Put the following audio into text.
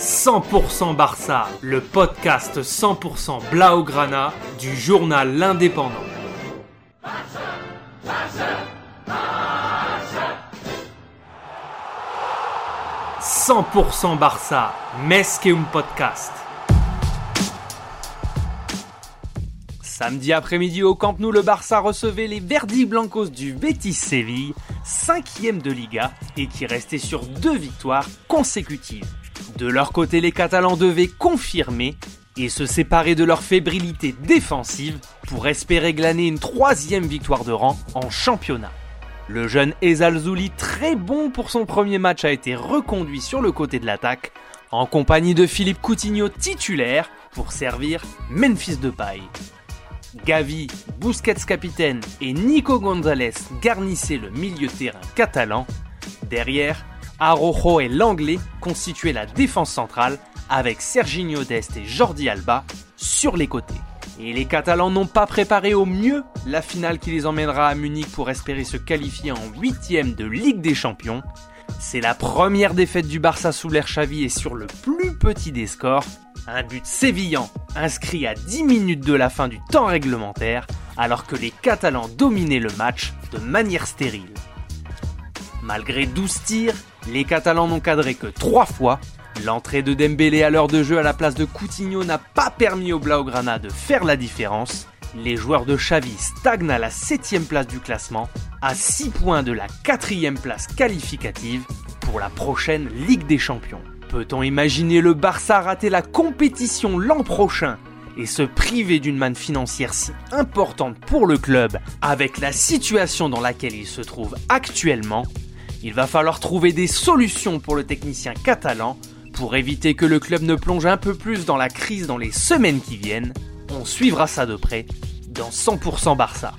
100% Barça, le podcast 100% Blaugrana du journal L'Indépendant. 100% Barça, Mesqueum Podcast. Samedi après-midi au Camp Nou, le Barça recevait les Verdi Blancos du Betis Séville, cinquième de Liga, et qui restait sur deux victoires consécutives. De leur côté, les Catalans devaient confirmer et se séparer de leur fébrilité défensive pour espérer glaner une troisième victoire de rang en championnat. Le jeune Ezal Zouli, très bon pour son premier match, a été reconduit sur le côté de l'attaque, en compagnie de Philippe Coutinho titulaire pour servir Memphis Depay. Gavi, Busquets capitaine et Nico González garnissaient le milieu de terrain catalan. Derrière, Arojo et l'anglais constituaient la défense centrale avec Serginho Dest et Jordi Alba sur les côtés. Et les Catalans n'ont pas préparé au mieux la finale qui les emmènera à Munich pour espérer se qualifier en huitième de Ligue des Champions. C'est la première défaite du Barça sous l'air Xavi et sur le plus petit des scores, un but sévillant inscrit à 10 minutes de la fin du temps réglementaire, alors que les Catalans dominaient le match de manière stérile. Malgré 12 tirs, les Catalans n'ont cadré que 3 fois. L'entrée de Dembélé à l'heure de jeu à la place de Coutinho n'a pas permis au Blaugrana de faire la différence. Les joueurs de Xavi stagnent à la 7ème place du classement, à 6 points de la 4ème place qualificative pour la prochaine Ligue des Champions. Peut-on imaginer le Barça rater la compétition l'an prochain et se priver d'une manne financière si importante pour le club avec la situation dans laquelle il se trouve actuellement? Il va falloir trouver des solutions pour le technicien catalan pour éviter que le club ne plonge un peu plus dans la crise dans les semaines qui viennent. On suivra ça de près dans 100% Barça.